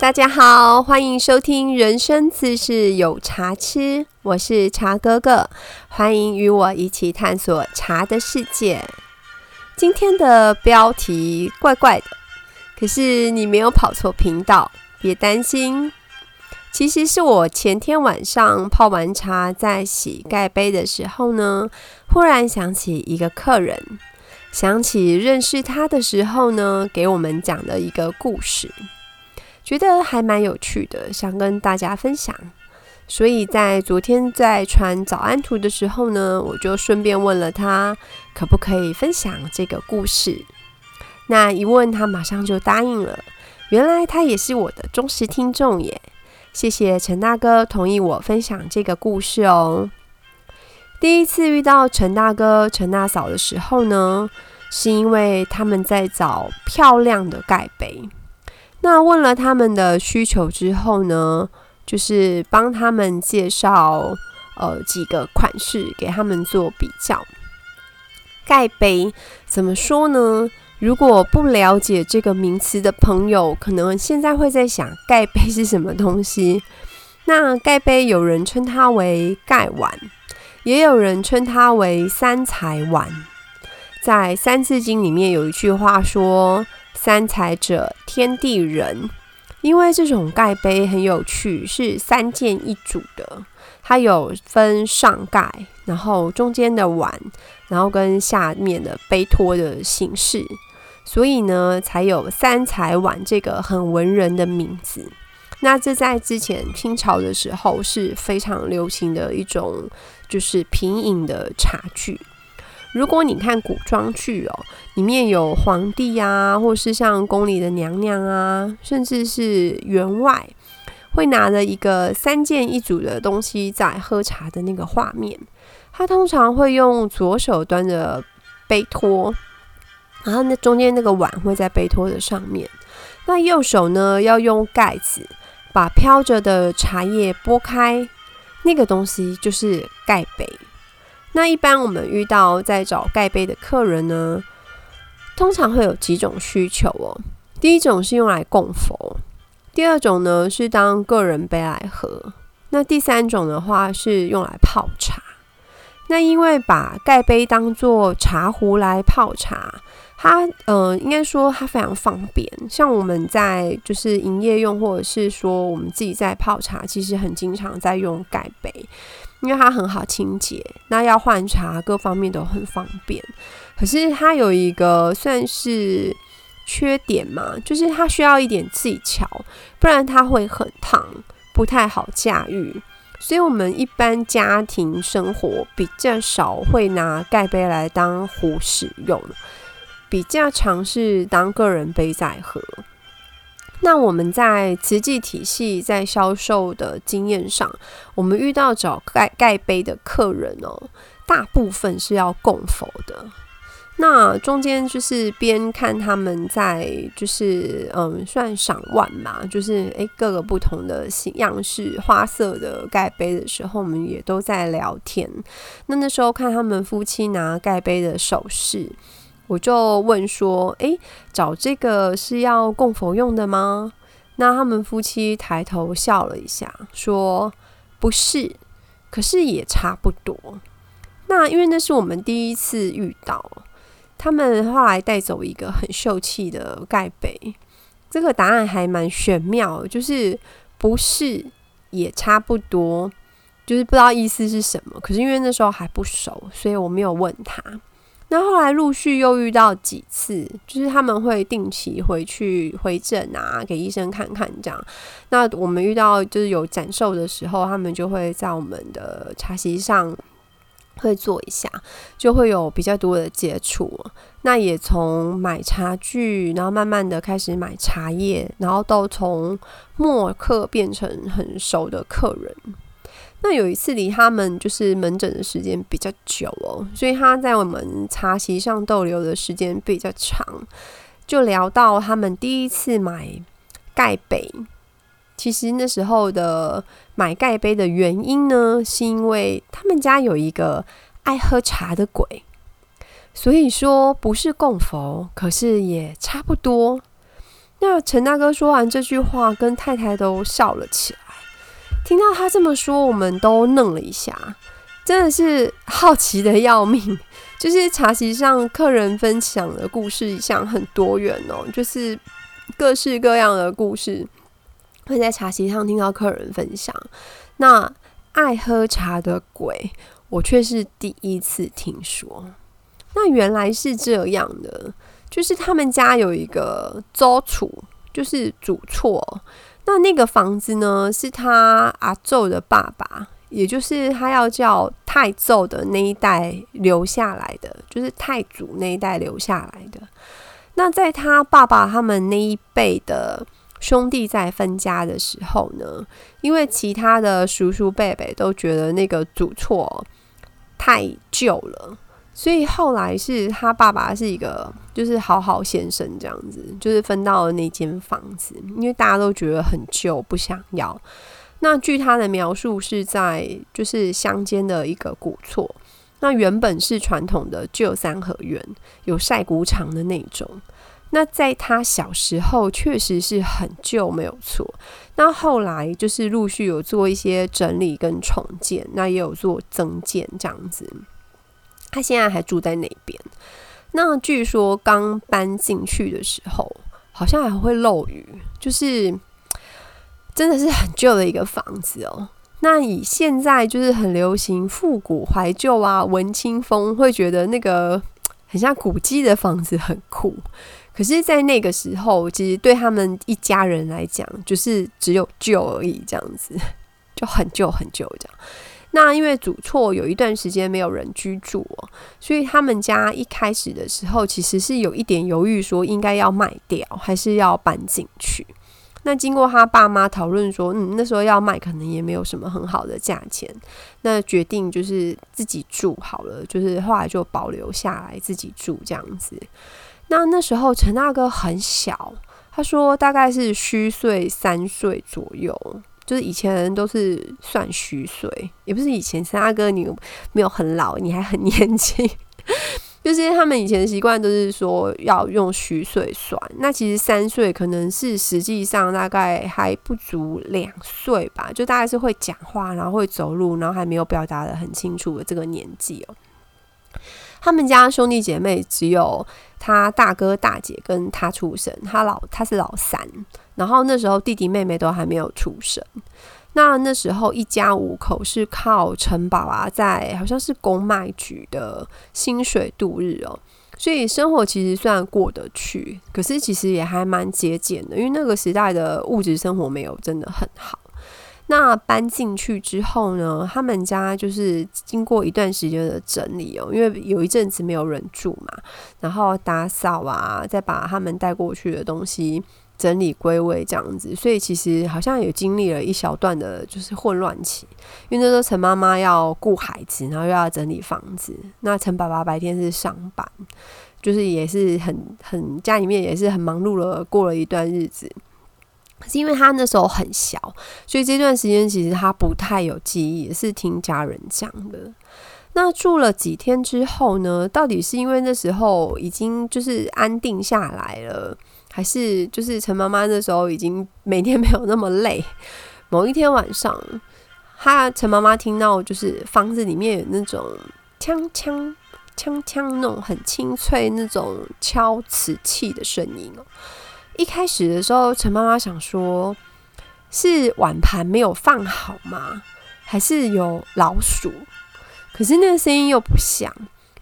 大家好，欢迎收听《人生自是有茶吃》，我是茶哥哥，欢迎与我一起探索茶的世界。今天的标题怪怪的，可是你没有跑错频道，别担心。其实是我前天晚上泡完茶，在洗盖杯的时候呢，忽然想起一个客人，想起认识他的时候呢，给我们讲的一个故事。觉得还蛮有趣的，想跟大家分享。所以在昨天在传早安图的时候呢，我就顺便问了他，可不可以分享这个故事。那一问他马上就答应了。原来他也是我的忠实听众耶！谢谢陈大哥同意我分享这个故事哦。第一次遇到陈大哥、陈大嫂的时候呢，是因为他们在找漂亮的盖杯。那问了他们的需求之后呢，就是帮他们介绍呃几个款式给他们做比较。盖杯怎么说呢？如果不了解这个名词的朋友，可能现在会在想盖杯是什么东西。那盖杯有人称它为盖碗，也有人称它为三才碗。在《三字经》里面有一句话说。三才者，天地人。因为这种盖杯很有趣，是三件一组的，它有分上盖，然后中间的碗，然后跟下面的杯托的形式，所以呢，才有三才碗这个很文人的名字。那这在之前清朝的时候是非常流行的一种，就是品饮的茶具。如果你看古装剧哦，里面有皇帝啊，或是像宫里的娘娘啊，甚至是员外，会拿着一个三件一组的东西在喝茶的那个画面。他通常会用左手端着杯托，然后那中间那个碗会在杯托的上面，那右手呢要用盖子把飘着的茶叶拨开，那个东西就是盖杯。那一般我们遇到在找盖杯的客人呢，通常会有几种需求哦。第一种是用来供佛，第二种呢是当个人杯来喝，那第三种的话是用来泡茶。那因为把盖杯当做茶壶来泡茶，它呃应该说它非常方便。像我们在就是营业用，或者是说我们自己在泡茶，其实很经常在用盖杯。因为它很好清洁，那要换茶各方面都很方便。可是它有一个算是缺点嘛，就是它需要一点技巧，不然它会很烫，不太好驾驭。所以我们一般家庭生活比较少会拿盖杯来当壶使用，比较常是当个人杯在喝。那我们在瓷器体系在销售的经验上，我们遇到找盖盖杯的客人哦，大部分是要供佛的。那中间就是边看他们在就是嗯算赏玩嘛，就是诶各个不同的形样式花色的盖杯的时候，我们也都在聊天。那那时候看他们夫妻拿盖杯的手势。我就问说：“诶，找这个是要供佛用的吗？”那他们夫妻抬头笑了一下，说：“不是，可是也差不多。”那因为那是我们第一次遇到，他们后来带走一个很秀气的盖杯。这个答案还蛮玄妙，就是不是也差不多，就是不知道意思是什么。可是因为那时候还不熟，所以我没有问他。那后来陆续又遇到几次，就是他们会定期回去回诊啊，给医生看看这样。那我们遇到就是有展售的时候，他们就会在我们的茶席上会做一下，就会有比较多的接触。那也从买茶具，然后慢慢的开始买茶叶，然后都从默客变成很熟的客人。那有一次离他们就是门诊的时间比较久哦，所以他在我们茶席上逗留的时间比较长，就聊到他们第一次买盖杯。其实那时候的买盖杯的原因呢，是因为他们家有一个爱喝茶的鬼，所以说不是供佛，可是也差不多。那陈大哥说完这句话，跟太太都笑了起来。听到他这么说，我们都愣了一下，真的是好奇的要命。就是茶席上客人分享的故事一向很多元哦，就是各式各样的故事会在茶席上听到客人分享。那爱喝茶的鬼，我却是第一次听说。那原来是这样的，就是他们家有一个周楚，就是主错。那那个房子呢，是他阿昼的爸爸，也就是他要叫太祖的那一代留下来的，就是太祖那一代留下来的。那在他爸爸他们那一辈的兄弟在分家的时候呢，因为其他的叔叔辈辈都觉得那个主错太旧了。所以后来是他爸爸是一个就是好好先生这样子，就是分到了那间房子，因为大家都觉得很旧，不想要。那据他的描述是在就是乡间的一个古厝，那原本是传统的旧三合院，有晒谷场的那种。那在他小时候确实是很旧，没有错。那后来就是陆续有做一些整理跟重建，那也有做增建这样子。他现在还住在那边。那据说刚搬进去的时候，好像还会漏雨，就是真的是很旧的一个房子哦。那以现在就是很流行复古怀旧啊，文青风，会觉得那个很像古迹的房子很酷。可是，在那个时候，其实对他们一家人来讲，就是只有旧而已，这样子就很旧很旧这样。那因为主厝有一段时间没有人居住，所以他们家一开始的时候其实是有一点犹豫，说应该要卖掉还是要搬进去。那经过他爸妈讨论说，嗯，那时候要卖可能也没有什么很好的价钱，那决定就是自己住好了，就是后来就保留下来自己住这样子。那那时候陈大哥很小，他说大概是虚岁三岁左右。就是以前都是算虚岁，也不是以前三阿哥你没有很老，你还很 年轻。就是他们以前的习惯都是说要用虚岁算，那其实三岁可能是实际上大概还不足两岁吧，就大概是会讲话，然后会走路，然后还没有表达的很清楚的这个年纪哦。他们家兄弟姐妹只有他大哥大姐跟他出生，他老他是老三。然后那时候弟弟妹妹都还没有出生，那那时候一家五口是靠陈爸爸在好像是公卖局的薪水度日哦，所以生活其实算过得去，可是其实也还蛮节俭的，因为那个时代的物质生活没有真的很好。那搬进去之后呢，他们家就是经过一段时间的整理哦，因为有一阵子没有人住嘛，然后打扫啊，再把他们带过去的东西。整理归位这样子，所以其实好像也经历了一小段的，就是混乱期。因为那时候陈妈妈要顾孩子，然后又要整理房子。那陈爸爸白天是上班，就是也是很很家里面也是很忙碌了，过了一段日子。可是因为他那时候很小，所以这段时间其实他不太有记忆，也是听家人讲的。那住了几天之后呢？到底是因为那时候已经就是安定下来了？还是就是陈妈妈那时候已经每天没有那么累。某一天晚上，她陈妈妈听到就是房子里面有那种锵锵锵锵那种很清脆那种敲瓷器的声音哦。一开始的时候，陈妈妈想说是碗盘没有放好吗？还是有老鼠？可是那个声音又不像，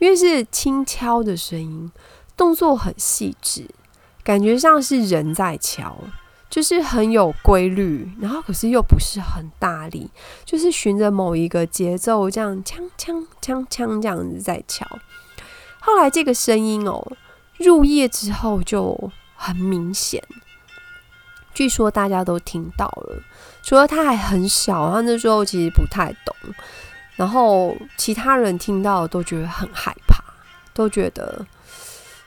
因为是轻敲的声音，动作很细致。感觉像是人在敲，就是很有规律，然后可是又不是很大力，就是循着某一个节奏这样锵锵锵锵这样子在敲。后来这个声音哦，入夜之后就很明显，据说大家都听到了，除了他还很小，他那时候其实不太懂，然后其他人听到都觉得很害怕，都觉得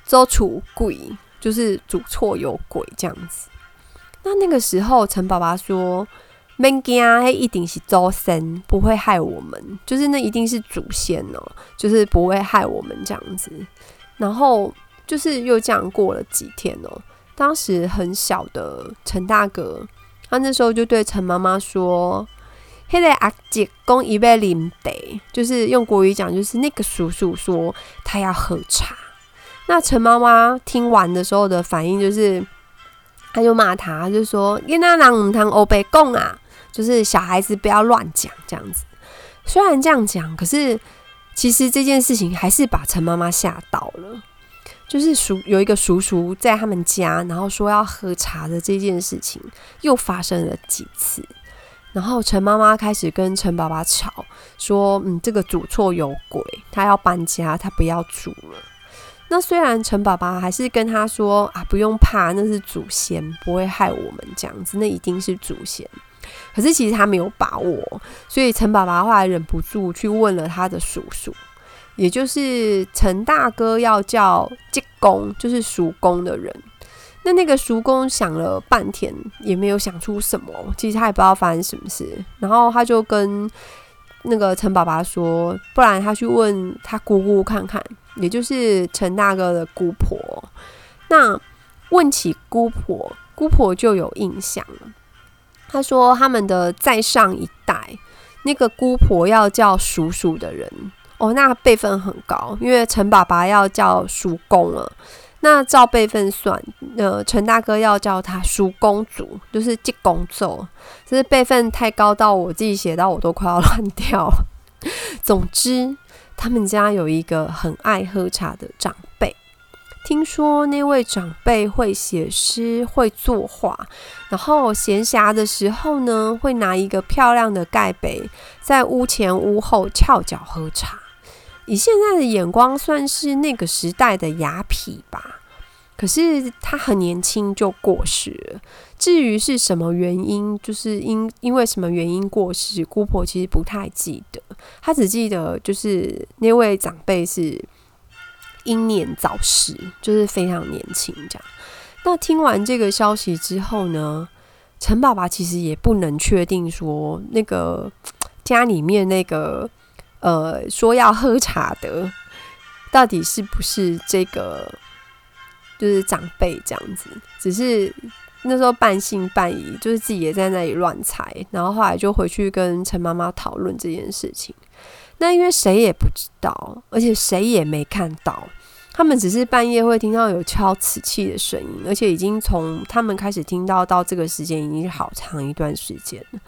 周楚贵。就是主错有鬼这样子，那那个时候陈爸爸说：“免惊，他一定是周神，不会害我们。就是那一定是祖先哦，就是不会害我们这样子。”然后就是又这样过了几天哦，当时很小的陈大哥，他那时候就对陈妈妈说：“黑的阿姐公一杯零得，就是用国语讲，就是那个叔叔说他要喝茶。”那陈妈妈听完的时候的反应就是，他就骂他，就说：“你那人唔通欧北讲啊，就是小孩子不要乱讲这样子。”虽然这样讲，可是其实这件事情还是把陈妈妈吓到了。就是叔有一个叔叔在他们家，然后说要喝茶的这件事情又发生了几次，然后陈妈妈开始跟陈爸爸吵，说嗯这个煮错有鬼，他要搬家，他不要煮了。那虽然陈爸爸还是跟他说啊不用怕，那是祖先不会害我们这样子，那一定是祖先。可是其实他没有把握，所以陈爸爸后来忍不住去问了他的叔叔。也就是陈大哥要叫济公，就是叔公的人。那那个叔公想了半天，也没有想出什么。其实他也不知道发生什么事。然后他就跟那个陈爸爸说：“不然他去问他姑姑看看，也就是陈大哥的姑婆。”那问起姑婆，姑婆就有印象了。他说他们的再上一代，那个姑婆要叫叔叔的人。哦，那辈分很高，因为陈爸爸要叫叔公了。那照辈分算，呃，陈大哥要叫他叔公主，就是继公主，就是辈分太高到我自己写到我都快要乱掉了。总之，他们家有一个很爱喝茶的长辈。听说那位长辈会写诗，会作画，然后闲暇的时候呢，会拿一个漂亮的盖杯，在屋前屋后翘脚喝茶。以现在的眼光，算是那个时代的雅痞吧。可是他很年轻就过世了。至于是什么原因，就是因因为什么原因过世，姑婆其实不太记得。她只记得就是那位长辈是英年早逝，就是非常年轻这样。那听完这个消息之后呢，陈爸爸其实也不能确定说那个家里面那个。呃，说要喝茶的，到底是不是这个就是长辈这样子？只是那时候半信半疑，就是自己也在那里乱猜，然后后来就回去跟陈妈妈讨论这件事情。那因为谁也不知道，而且谁也没看到，他们只是半夜会听到有敲瓷器的声音，而且已经从他们开始听到到这个时间，已经好长一段时间了。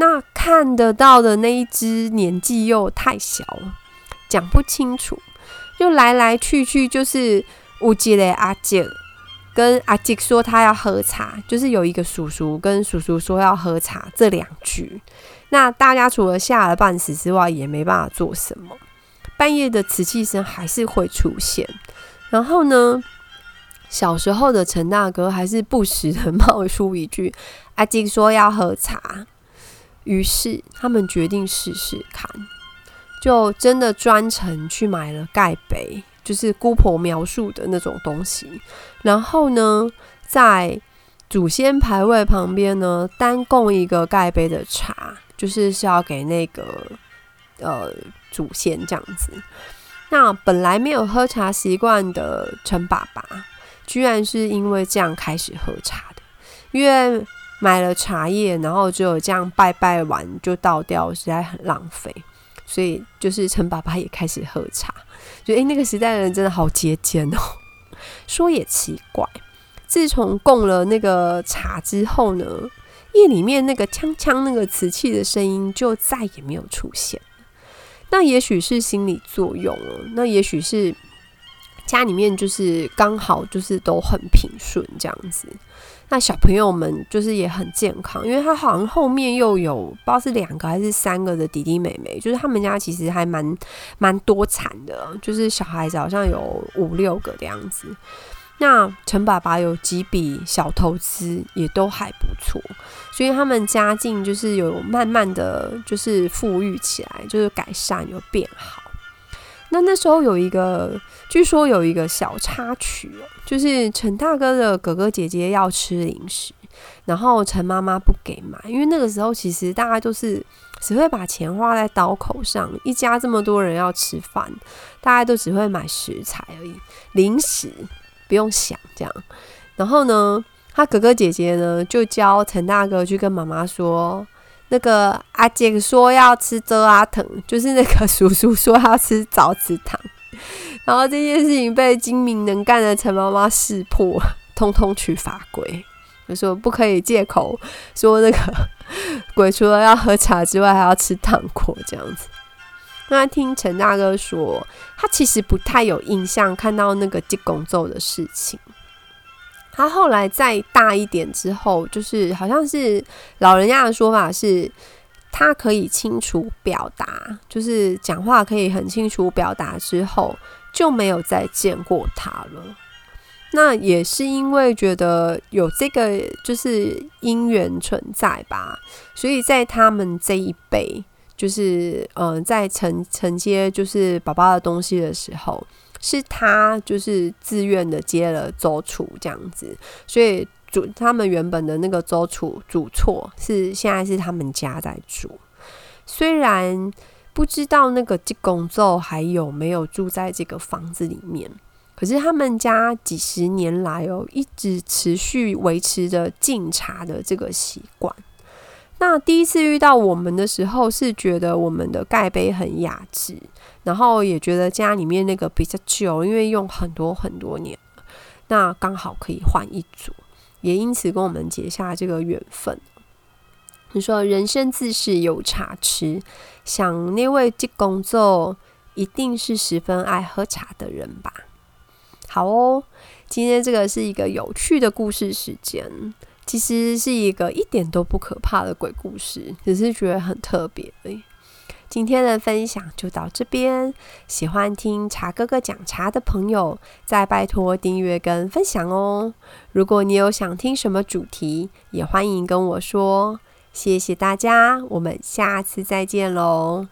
那看得到的那一只年纪又太小了，讲不清楚，就来来去去就是乌吉雷阿杰跟阿杰说他要喝茶，就是有一个叔叔跟叔叔说要喝茶这两句。那大家除了吓了半死之外，也没办法做什么。半夜的瓷器声还是会出现，然后呢，小时候的陈大哥还是不时的 冒出一句：“阿杰说要喝茶。”于是他们决定试试看，就真的专程去买了盖杯，就是姑婆描述的那种东西。然后呢，在祖先牌位旁边呢，单供一个盖杯的茶，就是是要给那个呃祖先这样子。那本来没有喝茶习惯的陈爸爸，居然是因为这样开始喝茶的，因为。买了茶叶，然后只有这样拜拜完就倒掉，实在很浪费。所以就是陈爸爸也开始喝茶，觉得诶，那个时代的人真的好节俭哦。说也奇怪，自从供了那个茶之后呢，夜里面那个锵锵那个瓷器的声音就再也没有出现。那也许是心理作用哦，那也许是家里面就是刚好就是都很平顺这样子。那小朋友们就是也很健康，因为他好像后面又有不知道是两个还是三个的弟弟妹妹，就是他们家其实还蛮蛮多产的，就是小孩子好像有五六个的样子。那陈爸爸有几笔小投资也都还不错，所以他们家境就是有慢慢的就是富裕起来，就是改善有变好。那那时候有一个，据说有一个小插曲哦，就是陈大哥的哥哥姐姐要吃零食，然后陈妈妈不给买，因为那个时候其实大家都是只会把钱花在刀口上，一家这么多人要吃饭，大家都只会买食材而已，零食不用想这样。然后呢，他哥哥姐姐呢就教陈大哥去跟妈妈说，那个阿姐说要吃泽阿藤，就是那个叔叔说要吃枣子糖。然后这件事情被精明能干的陈妈妈识破，通通取法规，就说不可以借口说那个鬼除了要喝茶之外，还要吃糖果这样子。那听陈大哥说，他其实不太有印象看到那个济公咒的事情。他后来再大一点之后，就是好像是老人家的说法是，他可以清楚表达，就是讲话可以很清楚表达之后，就没有再见过他了。那也是因为觉得有这个就是因缘存在吧，所以在他们这一辈。就是嗯，在承承接就是宝宝的东西的时候，是他就是自愿的接了周楚这样子，所以主他们原本的那个周楚主错是现在是他们家在住，虽然不知道那个济公咒还有没有住在这个房子里面，可是他们家几十年来哦一直持续维持着敬茶的这个习惯。那第一次遇到我们的时候，是觉得我们的盖杯很雅致，然后也觉得家里面那个比较旧，因为用很多很多年，那刚好可以换一组，也因此跟我们结下这个缘分。你说人生自是有茶吃，想那位济公奏一定是十分爱喝茶的人吧？好哦，今天这个是一个有趣的故事时间。其实是一个一点都不可怕的鬼故事，只是觉得很特别而已。今天的分享就到这边，喜欢听茶哥哥讲茶的朋友，再拜托订阅跟分享哦。如果你有想听什么主题，也欢迎跟我说。谢谢大家，我们下次再见喽。